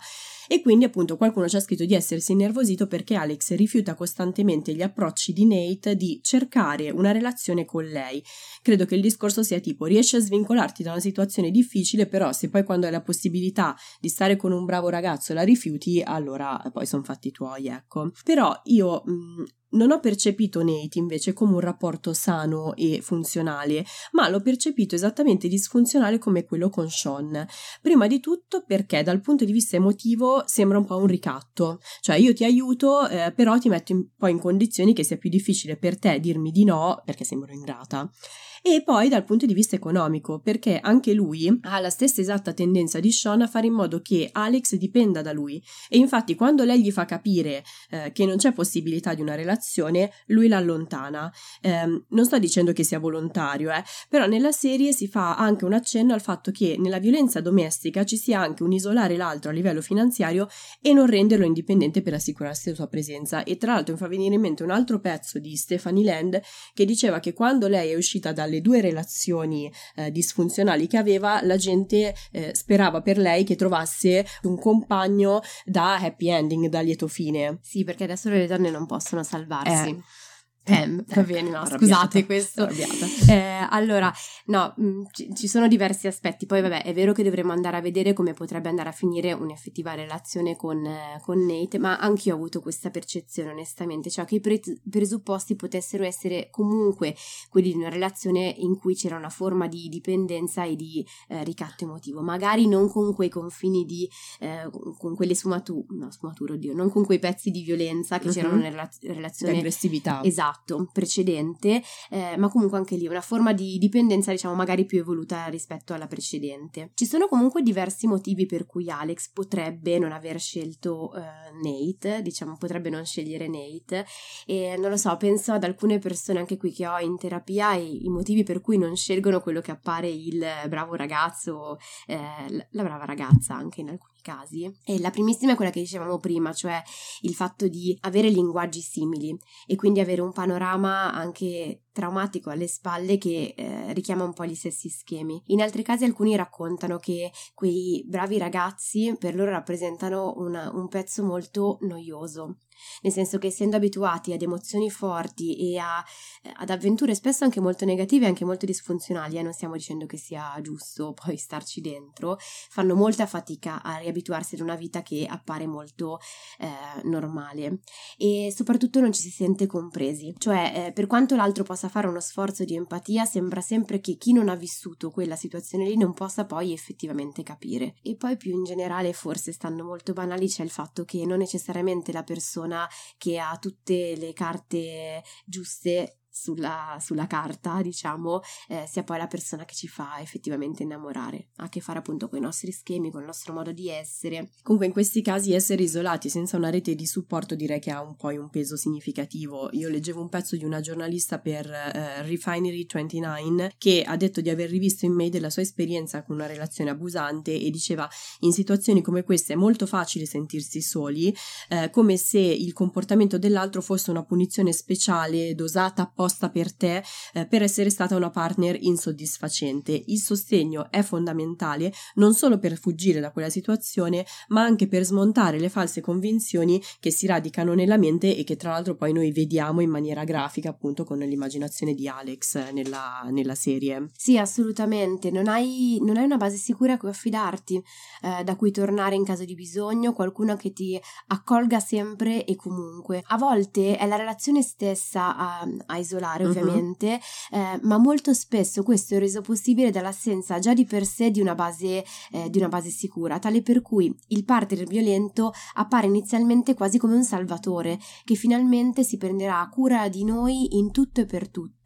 E quindi appunto qualcuno ci ha scritto di essersi innervosito perché Alex rifiuta costantemente gli approcci di Nate di cercare una relazione con lei. Credo che il discorso sia tipo riesci a svincolarti da una situazione difficile, però se poi quando hai la possibilità di stare con un bravo ragazzo la rifiuti, allora poi sono fatti tuoi, ecco. Però io mh, non ho percepito Nate invece come un rapporto sano e funzionale, ma l'ho percepito esattamente disfunzionale come quello con Sean. Prima di tutto perché dal punto di vista emotivo sembra un po' un ricatto, cioè io ti aiuto, eh, però ti metto un po' in condizioni che sia più difficile per te dirmi di no perché sembro ingrata e poi dal punto di vista economico, perché anche lui ha la stessa esatta tendenza di Sean a fare in modo che Alex dipenda da lui e infatti quando lei gli fa capire eh, che non c'è possibilità di una relazione, lui la allontana. Eh, non sto dicendo che sia volontario, eh, però nella serie si fa anche un accenno al fatto che nella violenza domestica ci sia anche un isolare l'altro a livello finanziario e non renderlo indipendente per assicurarsi la sua presenza. E tra l'altro mi fa venire in mente un altro pezzo di Stephanie Land che diceva che quando lei è uscita dal alle due relazioni eh, disfunzionali che aveva, la gente eh, sperava per lei che trovasse un compagno da happy ending, da lieto fine. Sì, perché adesso le donne non possono salvarsi. Eh. Pam, va bene, no, scusate questo. Eh, allora, no, mm, ci, ci, sono diversi aspetti. Poi, vabbè, è vero che dovremmo andare a vedere come potrebbe andare a finire un'effettiva relazione con, eh, con Nate, ma anch'io ho avuto questa percezione, onestamente, cioè che i pre- presupposti potessero essere comunque quelli di una relazione in cui c'era una forma di dipendenza e di eh, ricatto emotivo, magari non con quei confini di, eh, con quelle sfumature, no, sfumature, oddio, non con quei pezzi di violenza che uh-huh. c'erano nella relazione. Di aggressività. Esatto esatto precedente, eh, ma comunque anche lì una forma di dipendenza diciamo magari più evoluta rispetto alla precedente. Ci sono comunque diversi motivi per cui Alex potrebbe non aver scelto eh, Nate, diciamo potrebbe non scegliere Nate e non lo so, penso ad alcune persone anche qui che ho in terapia e i motivi per cui non scelgono quello che appare il bravo ragazzo, eh, la brava ragazza anche in alcuni casi. E la primissima è quella che dicevamo prima, cioè il fatto di avere linguaggi simili e quindi avere un panorama anche traumatico alle spalle che eh, richiama un po' gli stessi schemi. In altri casi alcuni raccontano che quei bravi ragazzi per loro rappresentano una, un pezzo molto noioso nel senso che essendo abituati ad emozioni forti e a, ad avventure spesso anche molto negative e anche molto disfunzionali, eh, non stiamo dicendo che sia giusto poi starci dentro, fanno molta fatica a riabituarsi ad una vita che appare molto eh, normale e soprattutto non ci si sente compresi, cioè eh, per quanto l'altro possa fare uno sforzo di empatia, sembra sempre che chi non ha vissuto quella situazione lì non possa poi effettivamente capire. E poi più in generale, forse stando molto banali, c'è il fatto che non necessariamente la persona che ha tutte le carte giuste sulla, sulla carta, diciamo, eh, sia poi la persona che ci fa effettivamente innamorare. Ha a che fare appunto con i nostri schemi, con il nostro modo di essere. Comunque in questi casi essere isolati senza una rete di supporto direi che ha un po' un peso significativo. Io leggevo un pezzo di una giornalista per eh, Refinery 29 che ha detto di aver rivisto in mail la sua esperienza con una relazione abusante e diceva in situazioni come queste è molto facile sentirsi soli, eh, come se il comportamento dell'altro fosse una punizione speciale dosata apposta apposta per te eh, per essere stata una partner insoddisfacente. Il sostegno è fondamentale non solo per fuggire da quella situazione, ma anche per smontare le false convinzioni che si radicano nella mente e che tra l'altro poi noi vediamo in maniera grafica appunto con l'immaginazione di Alex nella, nella serie. Sì, assolutamente. Non hai, non hai, una base sicura a cui affidarti, eh, da cui tornare in caso di bisogno, qualcuno che ti accolga sempre e comunque. A volte è la relazione stessa a, a isolare ovviamente, uh-huh. eh, ma molto spesso questo è reso possibile dall'assenza già di per sé di una, base, eh, di una base sicura, tale per cui il partner violento appare inizialmente quasi come un salvatore che finalmente si prenderà cura di noi in tutto e per tutto.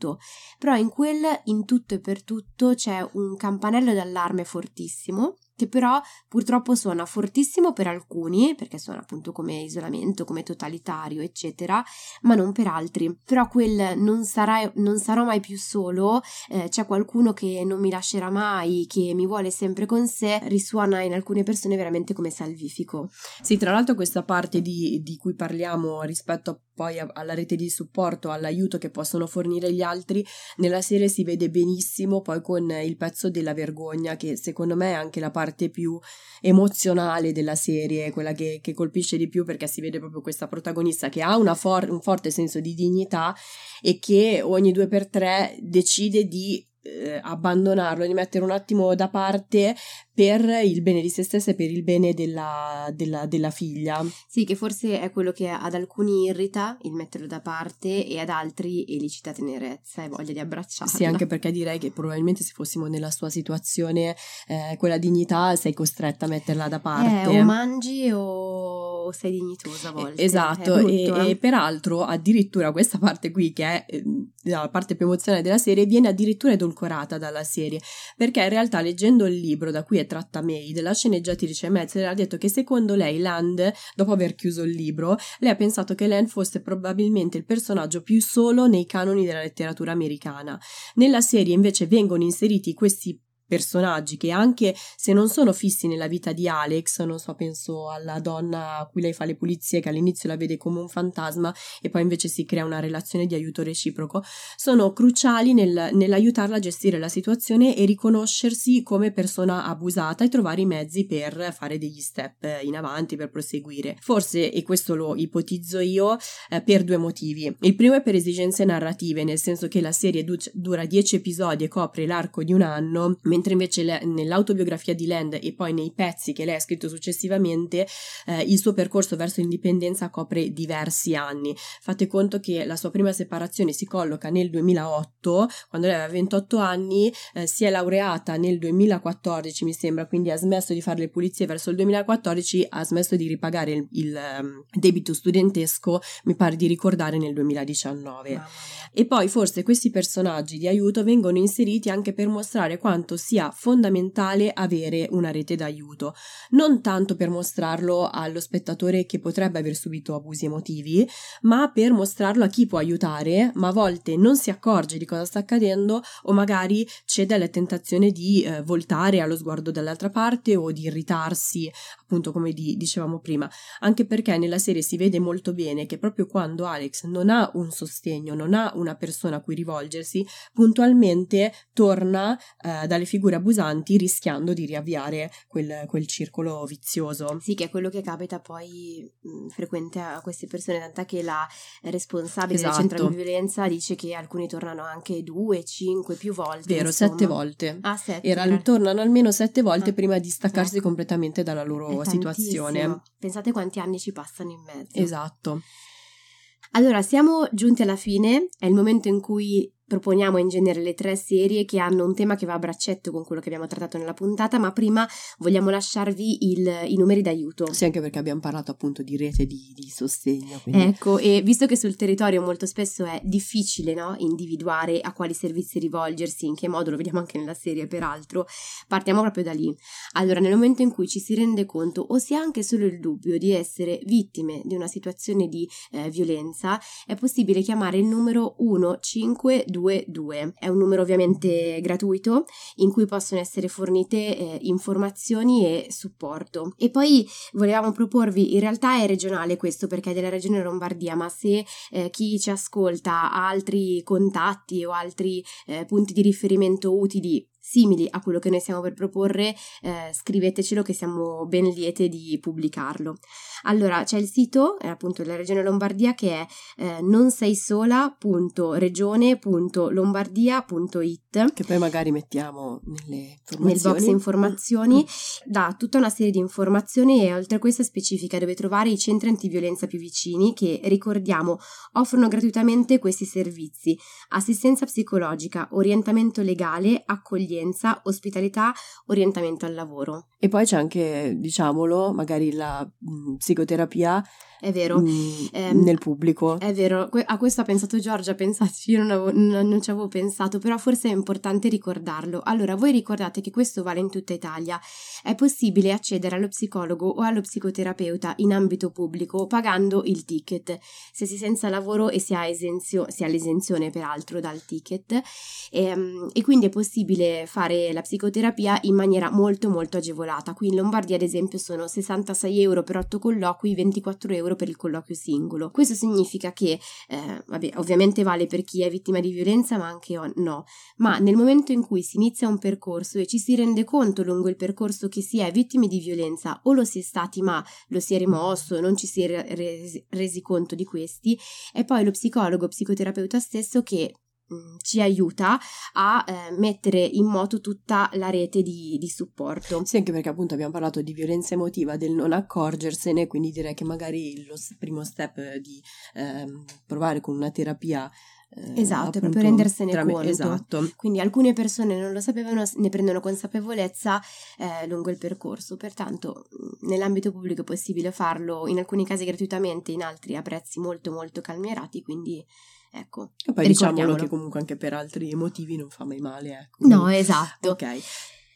Però in quel in tutto e per tutto c'è un campanello d'allarme fortissimo che però purtroppo suona fortissimo per alcuni, perché suona appunto come isolamento, come totalitario, eccetera, ma non per altri. Però quel non, sarà, non sarò mai più solo, eh, c'è qualcuno che non mi lascerà mai, che mi vuole sempre con sé, risuona in alcune persone veramente come salvifico. Sì, tra l'altro questa parte di, di cui parliamo rispetto poi alla rete di supporto, all'aiuto che possono fornire gli altri, nella serie si vede benissimo poi con il pezzo della vergogna, che secondo me è anche la parte più emozionale della serie, quella che, che colpisce di più perché si vede proprio questa protagonista che ha for- un forte senso di dignità e che ogni due per tre decide di eh, abbandonarlo, di mettere un attimo da parte per il bene di se stessa e per il bene della, della, della, figlia. Sì, che forse è quello che ad alcuni irrita il metterlo da parte e ad altri elicita tenerezza e voglia di abbracciarla. Sì, anche perché direi che probabilmente se fossimo nella sua situazione, eh, quella dignità sei costretta a metterla da parte. Eh, o mangi o sei dignitosa a volte. Esatto, brutto, e, eh? e, peraltro addirittura questa parte qui, che è eh, la parte più emozionale della serie, viene addirittura edulcorata dalla serie, perché in realtà leggendo il libro da cui è tratta Maid, la sceneggiatrice Metzler ha detto che secondo lei Land, dopo aver chiuso il libro, lei ha pensato che Land fosse probabilmente il personaggio più solo nei canoni della letteratura americana. Nella serie invece vengono inseriti questi personaggi che anche se non sono fissi nella vita di Alex, non so, penso alla donna a cui lei fa le pulizie che all'inizio la vede come un fantasma e poi invece si crea una relazione di aiuto reciproco, sono cruciali nel, nell'aiutarla a gestire la situazione e riconoscersi come persona abusata e trovare i mezzi per fare degli step in avanti, per proseguire. Forse, e questo lo ipotizzo io, eh, per due motivi. Il primo è per esigenze narrative, nel senso che la serie du- dura 10 episodi e copre l'arco di un anno, mentre invece le, nell'autobiografia di Land e poi nei pezzi che lei ha scritto successivamente eh, il suo percorso verso l'indipendenza copre diversi anni. Fate conto che la sua prima separazione si colloca nel 2008, quando lei aveva 28 anni, eh, si è laureata nel 2014 mi sembra, quindi ha smesso di fare le pulizie verso il 2014, ha smesso di ripagare il, il um, debito studentesco, mi pare di ricordare nel 2019. E poi forse questi personaggi di aiuto vengono inseriti anche per mostrare quanto sia fondamentale avere una rete d'aiuto, non tanto per mostrarlo allo spettatore che potrebbe aver subito abusi emotivi, ma per mostrarlo a chi può aiutare, ma a volte non si accorge di cosa sta accadendo o magari cede alla tentazione di eh, voltare allo sguardo dall'altra parte o di irritarsi, appunto come di, dicevamo prima, anche perché nella serie si vede molto bene che proprio quando Alex non ha un sostegno, non ha una persona a cui rivolgersi, puntualmente torna eh, dalle figure figure abusanti rischiando di riavviare quel, quel circolo vizioso. Sì, che è quello che capita poi mh, frequente a queste persone, tant'è che la responsabile esatto. del centro di violenza dice che alcuni tornano anche due, cinque, più volte. Vero, insomma. sette volte. Ah, sette. Era, tornano almeno sette volte ah, prima di staccarsi ecco. completamente dalla loro situazione. Pensate quanti anni ci passano in mezzo. Esatto. Allora, siamo giunti alla fine, è il momento in cui proponiamo in genere le tre serie che hanno un tema che va a braccetto con quello che abbiamo trattato nella puntata, ma prima vogliamo lasciarvi il, i numeri d'aiuto. Sì, anche perché abbiamo parlato appunto di rete di, di sostegno. Quindi... Ecco, e visto che sul territorio molto spesso è difficile no, individuare a quali servizi rivolgersi, in che modo, lo vediamo anche nella serie peraltro, partiamo proprio da lì. Allora, nel momento in cui ci si rende conto o si ha anche solo il dubbio di essere vittime di una situazione di eh, violenza, è possibile chiamare il numero 152 22. È un numero ovviamente gratuito in cui possono essere fornite eh, informazioni e supporto. E poi volevamo proporvi, in realtà è regionale questo perché è della regione Lombardia, ma se eh, chi ci ascolta ha altri contatti o altri eh, punti di riferimento utili simili a quello che noi stiamo per proporre, eh, scrivetecelo che siamo ben liete di pubblicarlo. Allora, c'è il sito, è appunto della Regione Lombardia, che è eh, nonseisola.regione.lombardia.it che poi magari mettiamo nelle nel box informazioni, dà tutta una serie di informazioni e oltre a questa specifica dove trovare i centri antiviolenza più vicini che, ricordiamo, offrono gratuitamente questi servizi, assistenza psicologica, orientamento legale, accoglienza accoglienza, ospitalità, orientamento al lavoro. E poi c'è anche, diciamolo, magari la mh, psicoterapia è vero. Mh, eh, nel pubblico. È vero, a questo ha pensato Giorgia, pensaci, io non, avevo, non, non, ci avevo pensato, però forse è importante ricordarlo. Allora, voi ricordate che questo vale in tutta Italia. È possibile accedere allo psicologo o allo psicoterapeuta in ambito pubblico pagando il ticket, se si è senza lavoro e si ha, esenzio, si ha l'esenzione peraltro dal ticket. E, ehm, e quindi è possibile fare la psicoterapia in maniera molto molto agevolata. Qui in Lombardia, ad esempio, sono 66 euro per 8 colloqui, 24 euro per il colloquio singolo. Questo significa che, eh, vabbè, ovviamente vale per chi è vittima di violenza, ma anche no, ma nel momento in cui si inizia un percorso e ci si rende conto lungo il percorso che si è vittime di violenza o lo si è stati ma lo si è rimosso, non ci si è resi, resi conto di questi, è poi lo psicologo, psicoterapeuta stesso che ci aiuta a eh, mettere in moto tutta la rete di, di, supporto. Sì, anche perché appunto abbiamo parlato di violenza emotiva, del non accorgersene, quindi direi che magari lo primo step di eh, provare con una terapia eh, esatto, è proprio rendersene tra conto. Esatto. Quindi alcune persone non lo sapevano, ne prendono consapevolezza eh, lungo il percorso. Pertanto, mm, nell'ambito pubblico è possibile farlo in alcuni casi gratuitamente, in altri a prezzi molto molto calmierati, quindi Ecco, e poi diciamolo che comunque anche per altri motivi non fa mai male. Ecco. No, esatto. Ok.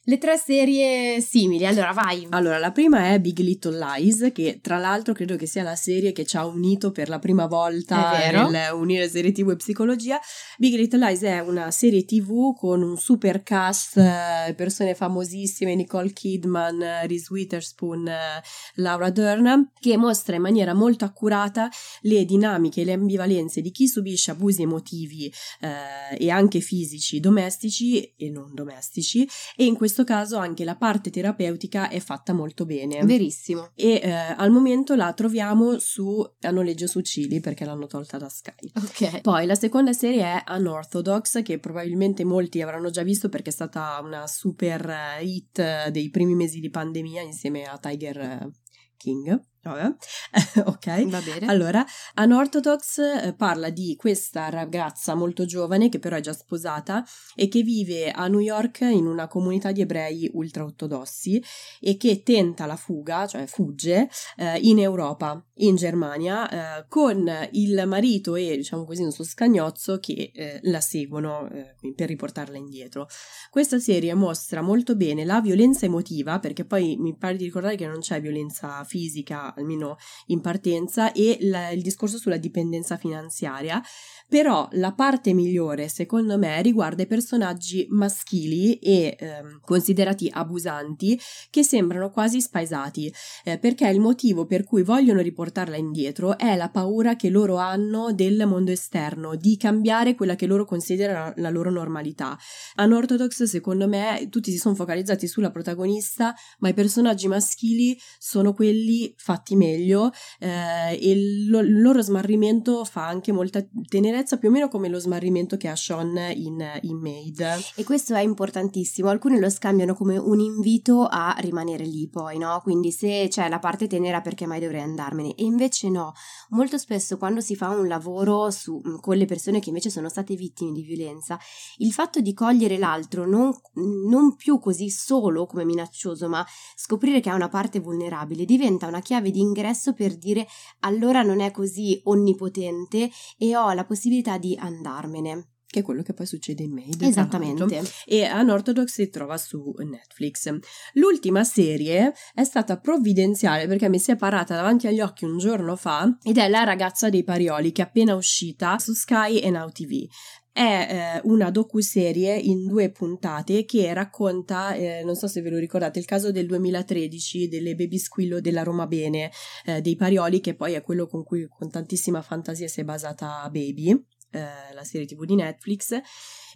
Le tre serie simili, allora vai. Allora, la prima è Big Little Lies, che tra l'altro credo che sia la serie che ci ha unito per la prima volta nel unire serie TV e psicologia. Big Little Lies è una serie TV con un super cast, eh, persone famosissime, Nicole Kidman, Reese Witherspoon, eh, Laura Dern, che mostra in maniera molto accurata le dinamiche e le ambivalenze di chi subisce abusi emotivi eh, e anche fisici domestici e non domestici e in questo questo caso anche la parte terapeutica è fatta molto bene. Verissimo. E eh, al momento la troviamo su a noleggio su Cili perché l'hanno tolta da Sky. Ok. Poi la seconda serie è Unorthodox che probabilmente molti avranno già visto perché è stata una super eh, hit dei primi mesi di pandemia insieme a Tiger eh, King. Vabbè. ok, va bene. Allora, Unorthodox eh, parla di questa ragazza molto giovane che però è già sposata e che vive a New York in una comunità di ebrei ultraortodossi e che tenta la fuga, cioè fugge, eh, in Europa, in Germania, eh, con il marito e diciamo così un suo scagnozzo che eh, la seguono eh, per riportarla indietro. Questa serie mostra molto bene la violenza emotiva, perché poi mi pare di ricordare che non c'è violenza fisica almeno in partenza, e la, il discorso sulla dipendenza finanziaria. Però la parte migliore, secondo me, riguarda i personaggi maschili e ehm, considerati abusanti che sembrano quasi spaesati, eh, perché il motivo per cui vogliono riportarla indietro è la paura che loro hanno del mondo esterno, di cambiare quella che loro considerano la loro normalità. Unorthodox, secondo me, tutti si sono focalizzati sulla protagonista, ma i personaggi maschili sono quelli fatti meglio eh, e il, il loro smarrimento fa anche molta tenerezza tenerezza più o meno come lo smarrimento che ha Sean in, in Maid. E questo è importantissimo, alcuni lo scambiano come un invito a rimanere lì poi, no? Quindi se c'è la parte tenera perché mai dovrei andarmene e invece no, molto spesso quando si fa un lavoro su, con le persone che invece sono state vittime di violenza, il fatto di cogliere l'altro non, non più così solo come minaccioso, ma scoprire che ha una parte vulnerabile diventa una chiave di ingresso per dire allora non è così onnipotente e ho la possibilità possibilità di andarmene. Che è quello che poi succede in Maid. Esattamente. E Unorthodox si trova su Netflix. L'ultima serie è stata provvidenziale perché mi si è parata davanti agli occhi un giorno fa ed è La ragazza dei Parioli che è appena uscita su Sky e Now TV è eh, una docuserie in due puntate che racconta, eh, non so se ve lo ricordate, il caso del 2013 delle baby squillo della Roma Bene eh, dei Parioli, che poi è quello con cui con tantissima fantasia si è basata Baby. Eh, la serie tv di Netflix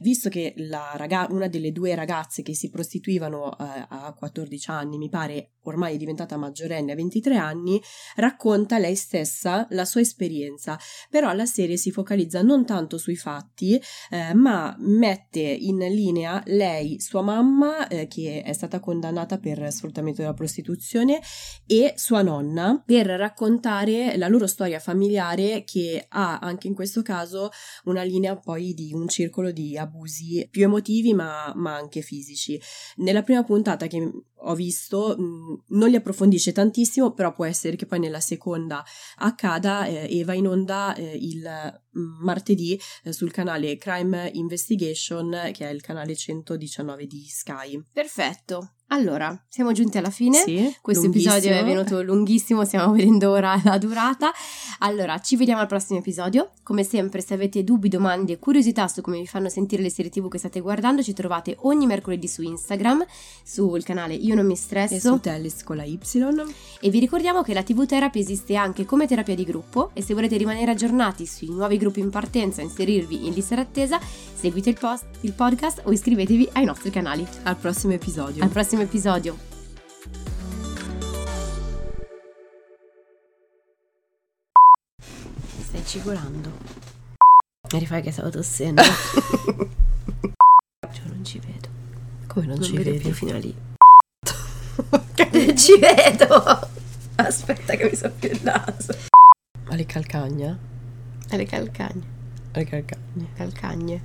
visto che raga- una delle due ragazze che si prostituivano eh, a 14 anni, mi pare ormai è diventata maggiorenne a 23 anni, racconta lei stessa la sua esperienza, però la serie si focalizza non tanto sui fatti, eh, ma mette in linea lei, sua mamma, eh, che è stata condannata per sfruttamento della prostituzione, e sua nonna, per raccontare la loro storia familiare che ha anche in questo caso una linea poi di un circolo di abusi più emotivi ma, ma anche fisici. Nella prima puntata che ho visto mh, non li approfondisce tantissimo, però può essere che poi nella seconda accada eh, e va in onda eh, il mh, martedì eh, sul canale Crime Investigation, che è il canale 119 di Sky. Perfetto. Allora, siamo giunti alla fine. Sì, Questo episodio è venuto lunghissimo, stiamo vedendo ora la durata. Allora, ci vediamo al prossimo episodio. Come sempre, se avete dubbi, domande e curiosità su come vi fanno sentire le serie TV che state guardando, ci trovate ogni mercoledì su Instagram, sul canale Io non mi stresso. E su Tellis con la Y. E vi ricordiamo che la TV Therapy esiste anche come terapia di gruppo e se volete rimanere aggiornati sui nuovi gruppi in partenza e inserirvi in lista d'attesa, seguite il, post, il podcast o iscrivetevi ai nostri canali. Al prossimo episodio. Al prossimo episodio. Stai cigolando. Mi rifai che stavo tossendo. cioè non ci vedo. Come non, Non ci vedo vedi? più fino a lì. ci vedo. Aspetta che mi soffio il naso. Ma le calcagna? Le calcagne. Le calcagne. Calcagne.